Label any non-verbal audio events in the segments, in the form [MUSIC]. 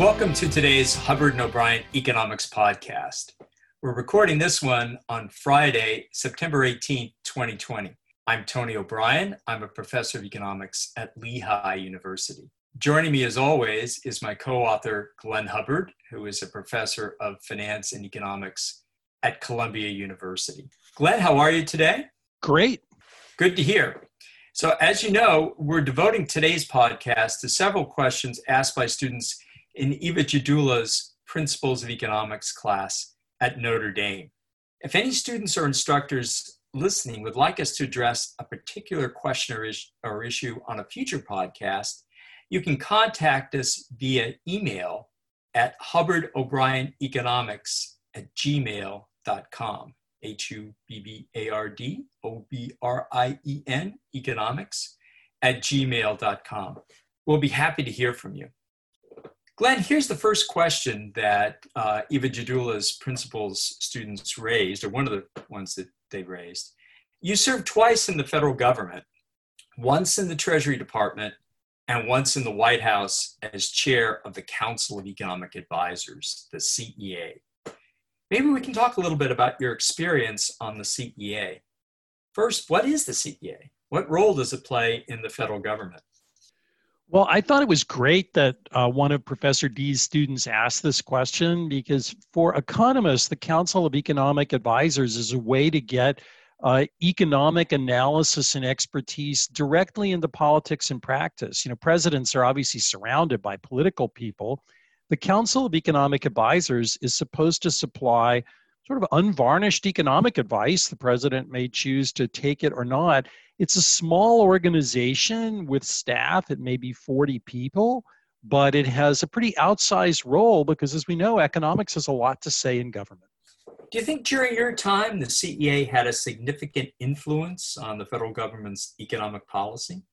Welcome to today's Hubbard and O'Brien Economics Podcast. We're recording this one on Friday, September 18, 2020. I'm Tony O'Brien. I'm a professor of economics at Lehigh University. Joining me, as always, is my co author, Glenn Hubbard, who is a professor of finance and economics at Columbia University. Glenn, how are you today? Great. Good to hear. So, as you know, we're devoting today's podcast to several questions asked by students in Eva Dziadula's Principles of Economics class at Notre Dame. If any students or instructors listening would like us to address a particular question or, is- or issue on a future podcast, you can contact us via email at Hubbard O'Brien hubbardobrieneconomics at gmail.com. H U B B A R D O B R I E N, economics, at gmail.com. We'll be happy to hear from you. Glenn, here's the first question that uh, Eva Dziadula's principles students raised, or one of the ones that they raised. You served twice in the federal government, once in the Treasury Department, and once in the White House as chair of the Council of Economic Advisors, the CEA. Maybe we can talk a little bit about your experience on the CEA. First, what is the CEA? What role does it play in the federal government? Well, I thought it was great that uh, one of Professor D's students asked this question because for economists, the Council of Economic Advisors is a way to get uh, economic analysis and expertise directly into politics and practice. You know, presidents are obviously surrounded by political people. The Council of Economic Advisors is supposed to supply sort of unvarnished economic advice. The president may choose to take it or not. It's a small organization with staff, it may be 40 people, but it has a pretty outsized role because, as we know, economics has a lot to say in government. Do you think during your time the CEA had a significant influence on the federal government's economic policy?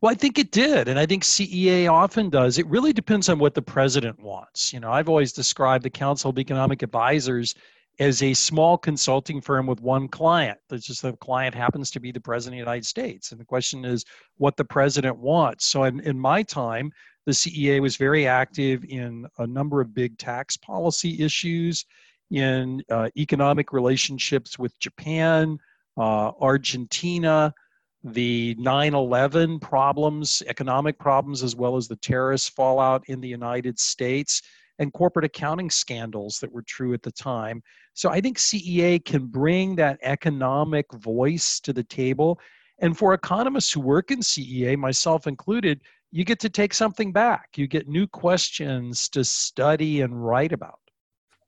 Well, I think it did. And I think CEA often does. It really depends on what the president wants. You know, I've always described the Council of Economic Advisors as a small consulting firm with one client. That's just the client happens to be the president of the United States. And the question is what the president wants. So in, in my time, the CEA was very active in a number of big tax policy issues, in uh, economic relationships with Japan, uh, Argentina, the 9 11 problems, economic problems, as well as the terrorist fallout in the United States and corporate accounting scandals that were true at the time. So I think CEA can bring that economic voice to the table. And for economists who work in CEA, myself included, you get to take something back. You get new questions to study and write about.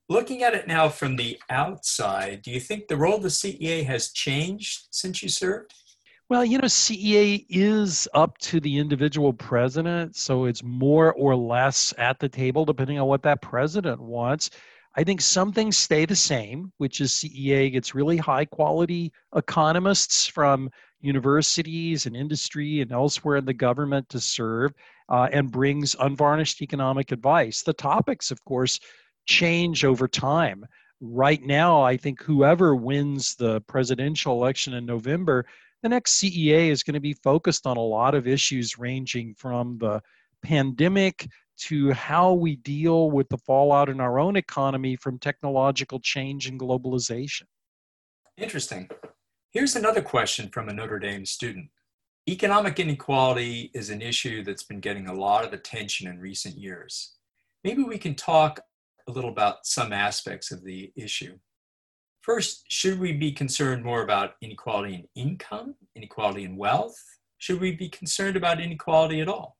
Looking at it now from the outside, do you think the role of the CEA has changed since you served? Well, you know, CEA is up to the individual president, so it's more or less at the table depending on what that president wants. I think some things stay the same, which is CEA gets really high quality economists from universities and industry and elsewhere in the government to serve uh, and brings unvarnished economic advice. The topics, of course, change over time. Right now, I think whoever wins the presidential election in November the next CEA is going to be focused on a lot of issues ranging from the pandemic to how we deal with the fallout in our own economy from technological change and globalization. Interesting. Here's another question from a Notre Dame student. Economic inequality is an issue that's been getting a lot of attention in recent years. Maybe we can talk a little about some aspects of the issue. First, should we be concerned more about inequality in income, inequality in wealth? Should we be concerned about inequality at all?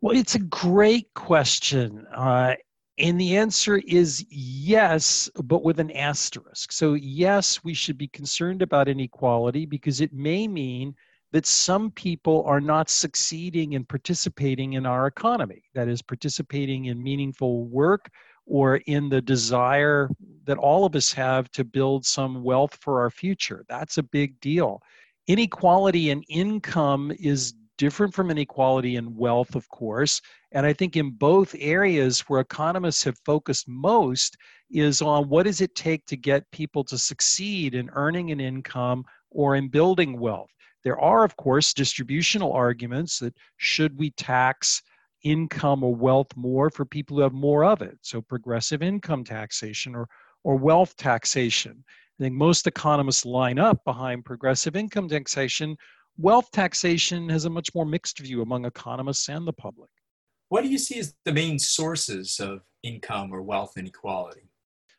Well, it's a great question. Uh, and the answer is yes, but with an asterisk. So, yes, we should be concerned about inequality because it may mean that some people are not succeeding in participating in our economy, that is, participating in meaningful work or in the desire that all of us have to build some wealth for our future. That's a big deal. Inequality in income is different from inequality in wealth, of course. And I think in both areas where economists have focused most is on what does it take to get people to succeed in earning an income or in building wealth. There are, of course, distributional arguments that should we tax income or wealth more for people who have more of it. So progressive income taxation or, or wealth taxation. I think most economists line up behind progressive income taxation. Wealth taxation has a much more mixed view among economists and the public. What do you see as the main sources of income or wealth inequality?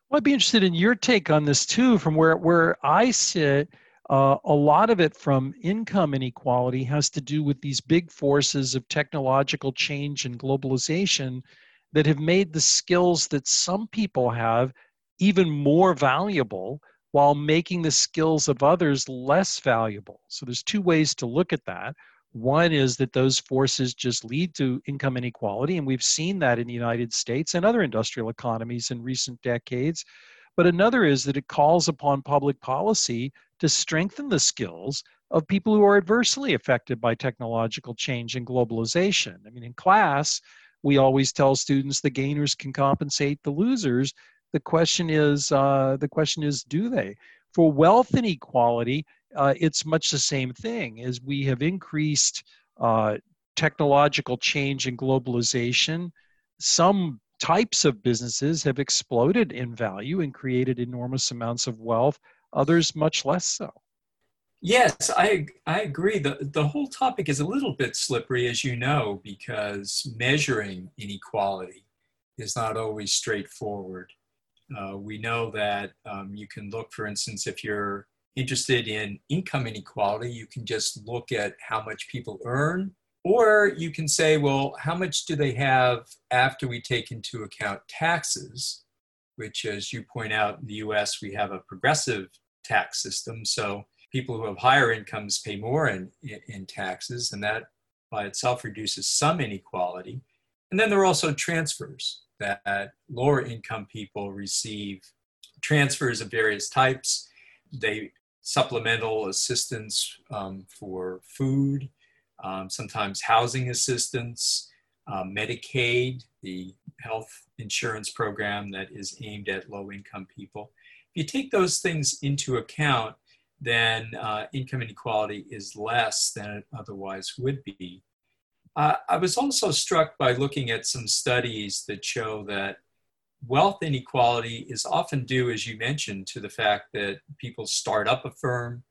Well, I'd be interested in your take on this too. From where, where I sit, uh, a lot of it from income inequality has to do with these big forces of technological change and globalization that have made the skills that some people have even more valuable while making the skills of others less valuable. So there's two ways to look at that. One is that those forces just lead to income inequality, and we've seen that in the United States and other industrial economies in recent decades. But another is that it calls upon public policy to strengthen the skills of people who are adversely affected by technological change and globalization. I mean, in class, we always tell students the gainers can compensate the losers. The question is, uh, the question is, do they? For wealth inequality, uh, it's much the same thing. As we have increased uh, technological change and globalization, some types of businesses have exploded in value and created enormous amounts of wealth, others much less so. Yes, I, I agree. The, the whole topic is a little bit slippery, as you know, because measuring inequality is not always straightforward. Uh, we know that um, you can look, for instance, if you're interested in income inequality, you can just look at how much people earn, or you can say, well, how much do they have after we take into account taxes, which, as you point out, in the US, we have a progressive tax system. So people who have higher incomes pay more in, in taxes, and that by itself reduces some inequality. And then there are also transfers that lower income people receive transfers of various types. They supplemental assistance um, for food, um, sometimes housing assistance, uh, Medicaid, the health insurance program that is aimed at low income people. If you take those things into account, then uh, income inequality is less than it otherwise would be. Uh, I was also struck by looking at some studies that show that wealth inequality is often due, as you mentioned, to the fact that people start up a firm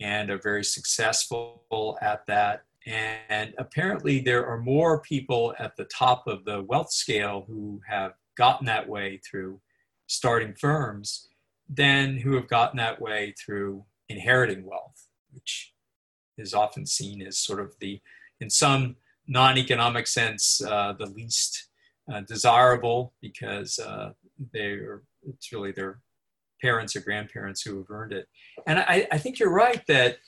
and are very successful at that. And apparently, there are more people at the top of the wealth scale who have gotten that way through starting firms than who have gotten that way through inheriting wealth, which is often seen as sort of the, in some non economic sense, uh, the least uh, desirable because uh, they're it's really their parents or grandparents who have earned it. And I, I think you're right that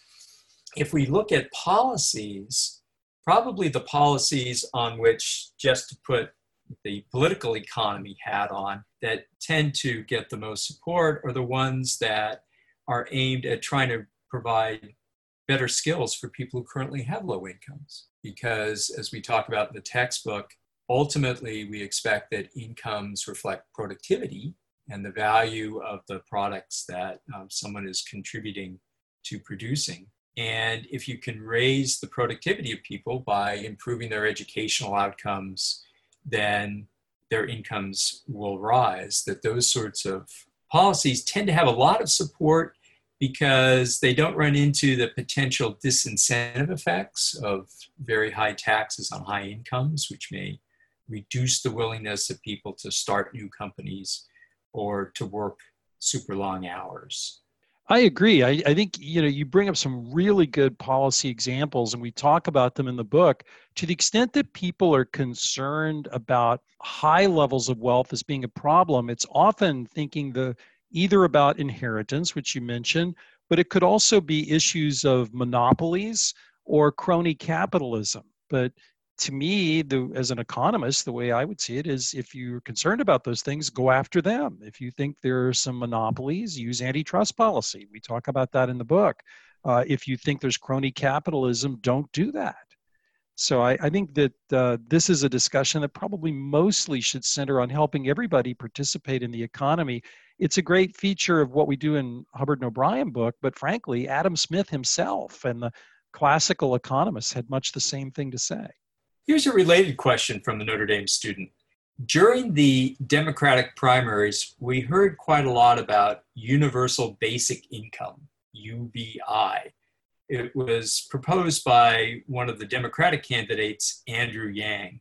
if we look at policies, probably the policies on which, just to put the political economy hat on, that tend to get the most support are the ones that are aimed at trying to provide better skills for people who currently have low incomes. Because as we talk about in the textbook, ultimately, we expect that incomes reflect productivity and the value of the products that um, someone is contributing to producing. And if you can raise the productivity of people by improving their educational outcomes, then their incomes will rise. That those sorts of policies tend to have a lot of support because they don't run into the potential disincentive effects of very high taxes on high incomes, which may reduce the willingness of people to start new companies or to work super long hours. I agree. I, I, think you know you bring up some really good policy examples, and we talk about them in the book. To the extent that people are concerned about high levels of wealth as being a problem, it's often thinking the either about inheritance, which you mentioned, but it could also be issues of monopolies or crony capitalism. But to me, the, as an economist, the way I would see it is if you're concerned about those things, go after them. If you think there are some monopolies, use antitrust policy. We talk about that in the book. Uh, if you think there's crony capitalism, don't do that. So I, I think that uh, this is a discussion that probably mostly should center on helping everybody participate in the economy. It's a great feature of what we do in Hubbard and O'Brien book, but frankly, Adam Smith himself and the classical economists had much the same thing to say. Here's a related question from the Notre Dame student. During the Democratic primaries, we heard quite a lot about universal basic income, UBI. It was proposed by one of the Democratic candidates, Andrew Yang.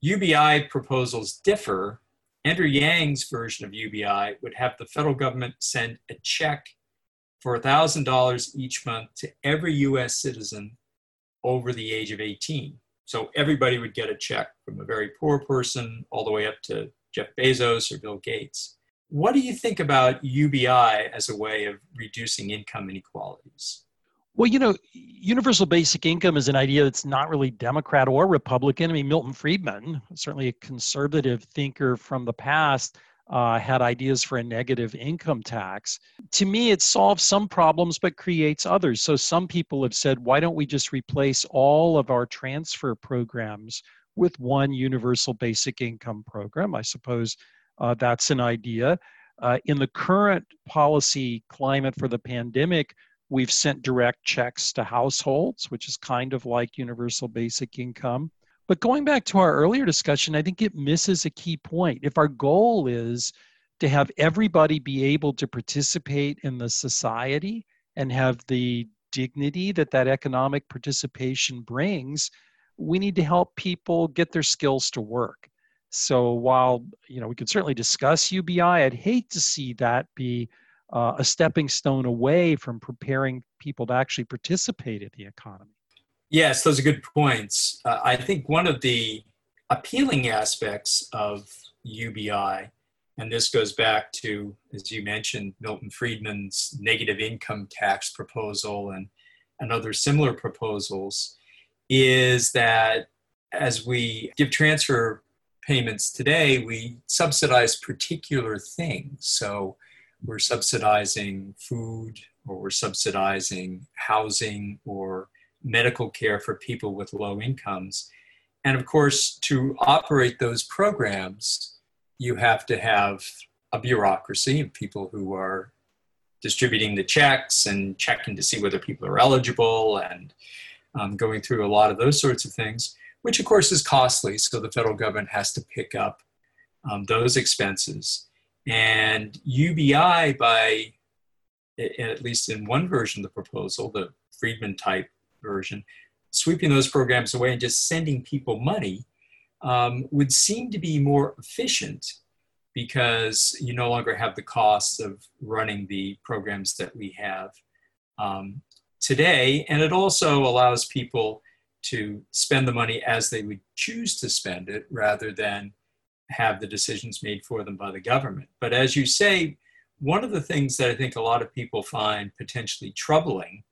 UBI proposals differ. Andrew Yang's version of UBI would have the federal government send a check for $1,000 each month to every US citizen over the age of 18. So everybody would get a check from a very poor person all the way up to Jeff Bezos or Bill Gates. What do you think about UBI as a way of reducing income inequalities? Well, you know, universal basic income is an idea that's not really Democrat or Republican. I mean, Milton Friedman, certainly a conservative thinker from the past, uh, had ideas for a negative income tax. To me, it solves some problems but creates others. So some people have said, why don't we just replace all of our transfer programs with one universal basic income program? I suppose uh, that's an idea. Uh, in the current policy climate for the pandemic, we've sent direct checks to households, which is kind of like universal basic income. But going back to our earlier discussion, I think it misses a key point. If our goal is to have everybody be able to participate in the society and have the dignity that that economic participation brings, we need to help people get their skills to work. So while you know we could certainly discuss UBI, I'd hate to see that be uh, a stepping stone away from preparing people to actually participate in the economy. Yes, those are good points. Uh, I think one of the appealing aspects of UBI, and this goes back to, as you mentioned, Milton Friedman's negative income tax proposal and, and other similar proposals, is that as we give transfer payments today, we subsidize particular things. So we're subsidizing food, or we're subsidizing housing, or medical care for people with low incomes. And of course, to operate those programs, you have to have a bureaucracy of people who are distributing the checks and checking to see whether people are eligible and um, going through a lot of those sorts of things, which of course is costly. So the federal government has to pick up um, those expenses. And UBI, by at least in one version of the proposal, the Friedman type version, sweeping those programs away and just sending people money um, would seem to be more efficient because you no longer have the costs of running the programs that we have um, today. And it also allows people to spend the money as they would choose to spend it rather than have the decisions made for them by the government. But as you say, one of the things that I think a lot of people find potentially troubling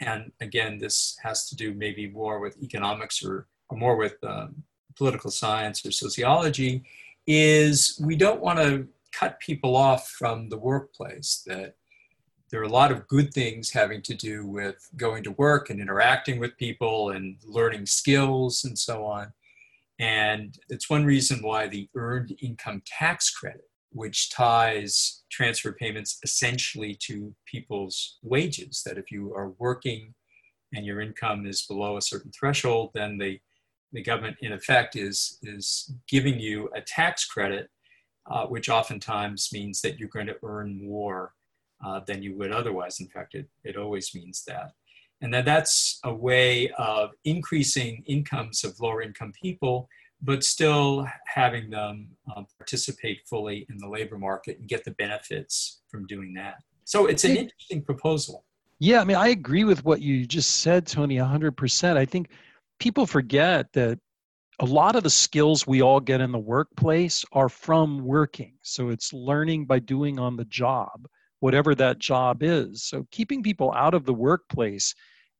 and again, this has to do maybe more with economics or, or more with um, political science or sociology, is we don't want to cut people off from the workplace. That there are a lot of good things having to do with going to work and interacting with people and learning skills and so on. And it's one reason why the earned income tax credit which ties transfer payments essentially to people's wages. That if you are working and your income is below a certain threshold, then the, the government, in effect, is, is giving you a tax credit, uh, which oftentimes means that you're going to earn more uh, than you would otherwise. In fact, it, it always means that. And that that's a way of increasing incomes of lower income people but still having them um, participate fully in the labor market and get the benefits from doing that. So it's an interesting proposal. Yeah, I mean, I agree with what you just said, Tony, 100%. I think people forget that a lot of the skills we all get in the workplace are from working. So it's learning by doing on the job, whatever that job is. So keeping people out of the workplace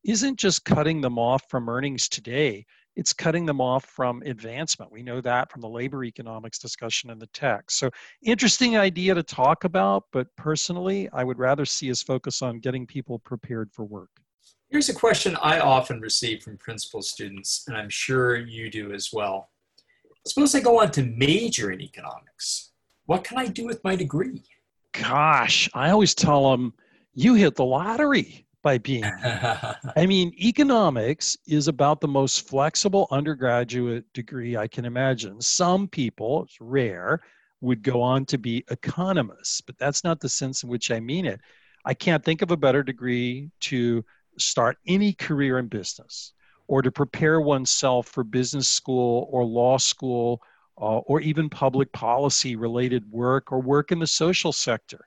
isn't just cutting them off from earnings today it's cutting them off from advancement. We know that from the labor economics discussion in the text. So, interesting idea to talk about, but personally, I would rather see us focus on getting people prepared for work. Here's a question I often receive from principal students, and I'm sure you do as well. Suppose I go on to major in economics. What can I do with my degree? Gosh, I always tell them you hit the lottery by being. [LAUGHS] I mean, economics is about the most flexible undergraduate degree I can imagine. Some people, it's rare, would go on to be economists, but that's not the sense in which I mean it. I can't think of a better degree to start any career in business or to prepare oneself for business school or law school uh, or even public policy related work or work in the social sector.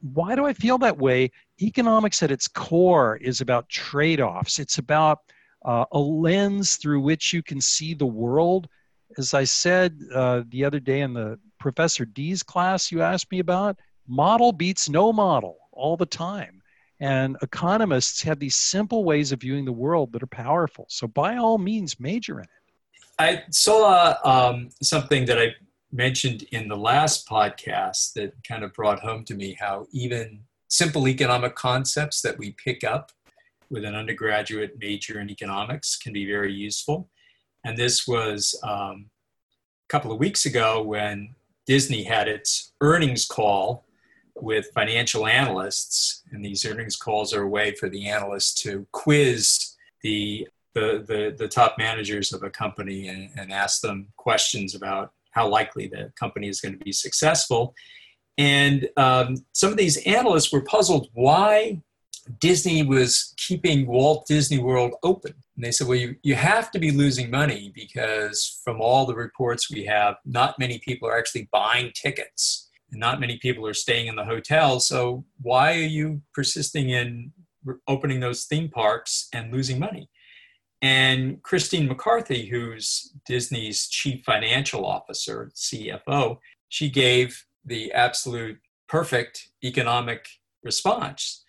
Why do I feel that way? Economics at its core is about trade offs, it's about uh, a lens through which you can see the world. As I said uh, the other day in the Professor D's class you asked me about, model beats no model all the time. And economists have these simple ways of viewing the world that are powerful. So, by all means, major in it. I saw um, something that I mentioned in the last podcast that kind of brought home to me how even simple economic concepts that we pick up with an undergraduate major in economics can be very useful. And this was um, a couple of weeks ago when Disney had its earnings call with financial analysts, and these earnings calls are a way for the analysts to quiz the the, the, the top managers of a company and, and ask them questions about how likely the company is going to be successful. And um, some of these analysts were puzzled why Disney was keeping Walt Disney World open. And they said, well, you, you have to be losing money because from all the reports we have, not many people are actually buying tickets and not many people are staying in the hotel. So why are you persisting in opening those theme parks and losing money? And Christine McCarthy, who's Disney's chief financial officer, CFO, she gave the absolute perfect economic response.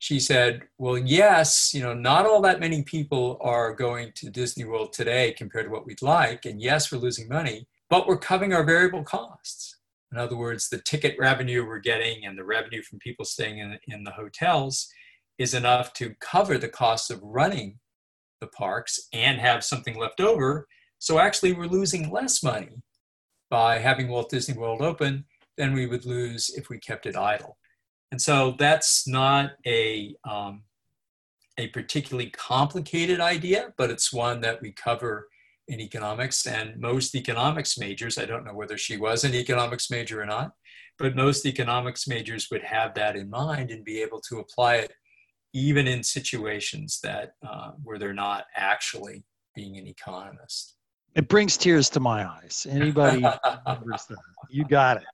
She said, Well, yes, you know, not all that many people are going to Disney World today compared to what we'd like. And yes, we're losing money, but we're covering our variable costs. In other words, the ticket revenue we're getting and the revenue from people staying in, in the hotels is enough to cover the costs of running the parks and have something left over. So actually, we're losing less money by having Walt Disney World open than we would lose if we kept it idle. And so that's not a, um, a particularly complicated idea, but it's one that we cover in economics, and most economics majors, I don't know whether she was an economics major or not, but most economics majors would have that in mind and be able to apply it even in situations that uh, where they're not actually being an economist. It brings tears to my eyes. Anybody? [LAUGHS] You got it.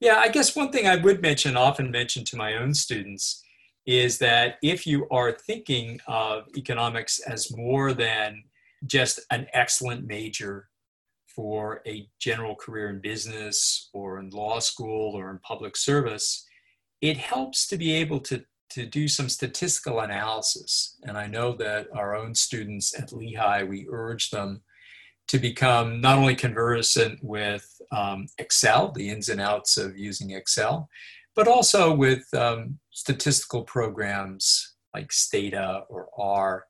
Yeah, I guess one thing I would mention, often mention to my own students, is that if you are thinking of economics as more than just an excellent major for a general career in business or in law school or in public service, it helps to be able to, to do some statistical analysis. And I know that our own students at Lehigh, we urge them to become not only conversant with um, Excel, the ins and outs of using Excel, but also with um, statistical programs like Stata or R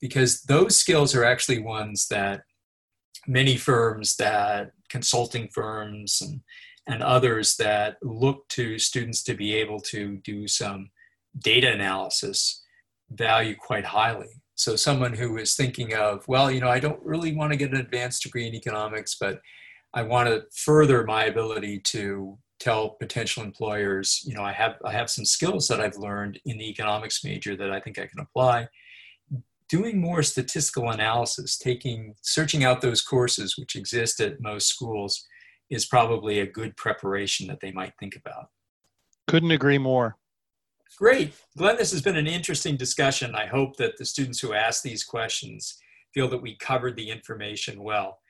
because those skills are actually ones that many firms that consulting firms and, and others that look to students to be able to do some data analysis value quite highly so someone who is thinking of well you know i don't really want to get an advanced degree in economics but i want to further my ability to tell potential employers you know i have i have some skills that i've learned in the economics major that i think i can apply doing more statistical analysis, taking, searching out those courses which exist at most schools is probably a good preparation that they might think about. Couldn't agree more. Great. Glenn, this has been an interesting discussion. I hope that the students who ask these questions feel that we covered the information well.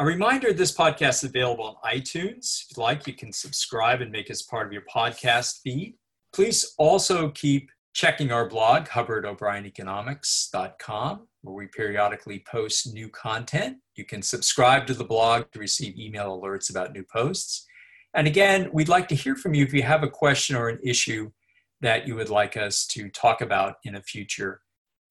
A reminder this podcast is available on iTunes. If you'd like, you can subscribe and make us part of your podcast feed. Please also keep checking our blog, hubbardobrieneconomics.com, where we periodically post new content. You can subscribe to the blog to receive email alerts about new posts. And again, we'd like to hear from you if you have a question or an issue that you would like us to talk about in a future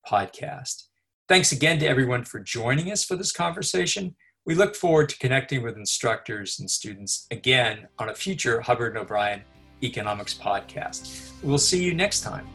podcast. Thanks again to everyone for joining us for this conversation. We look forward to connecting with instructors and students again on a future Hubbard and O'Brien Economics podcast. We'll see you next time.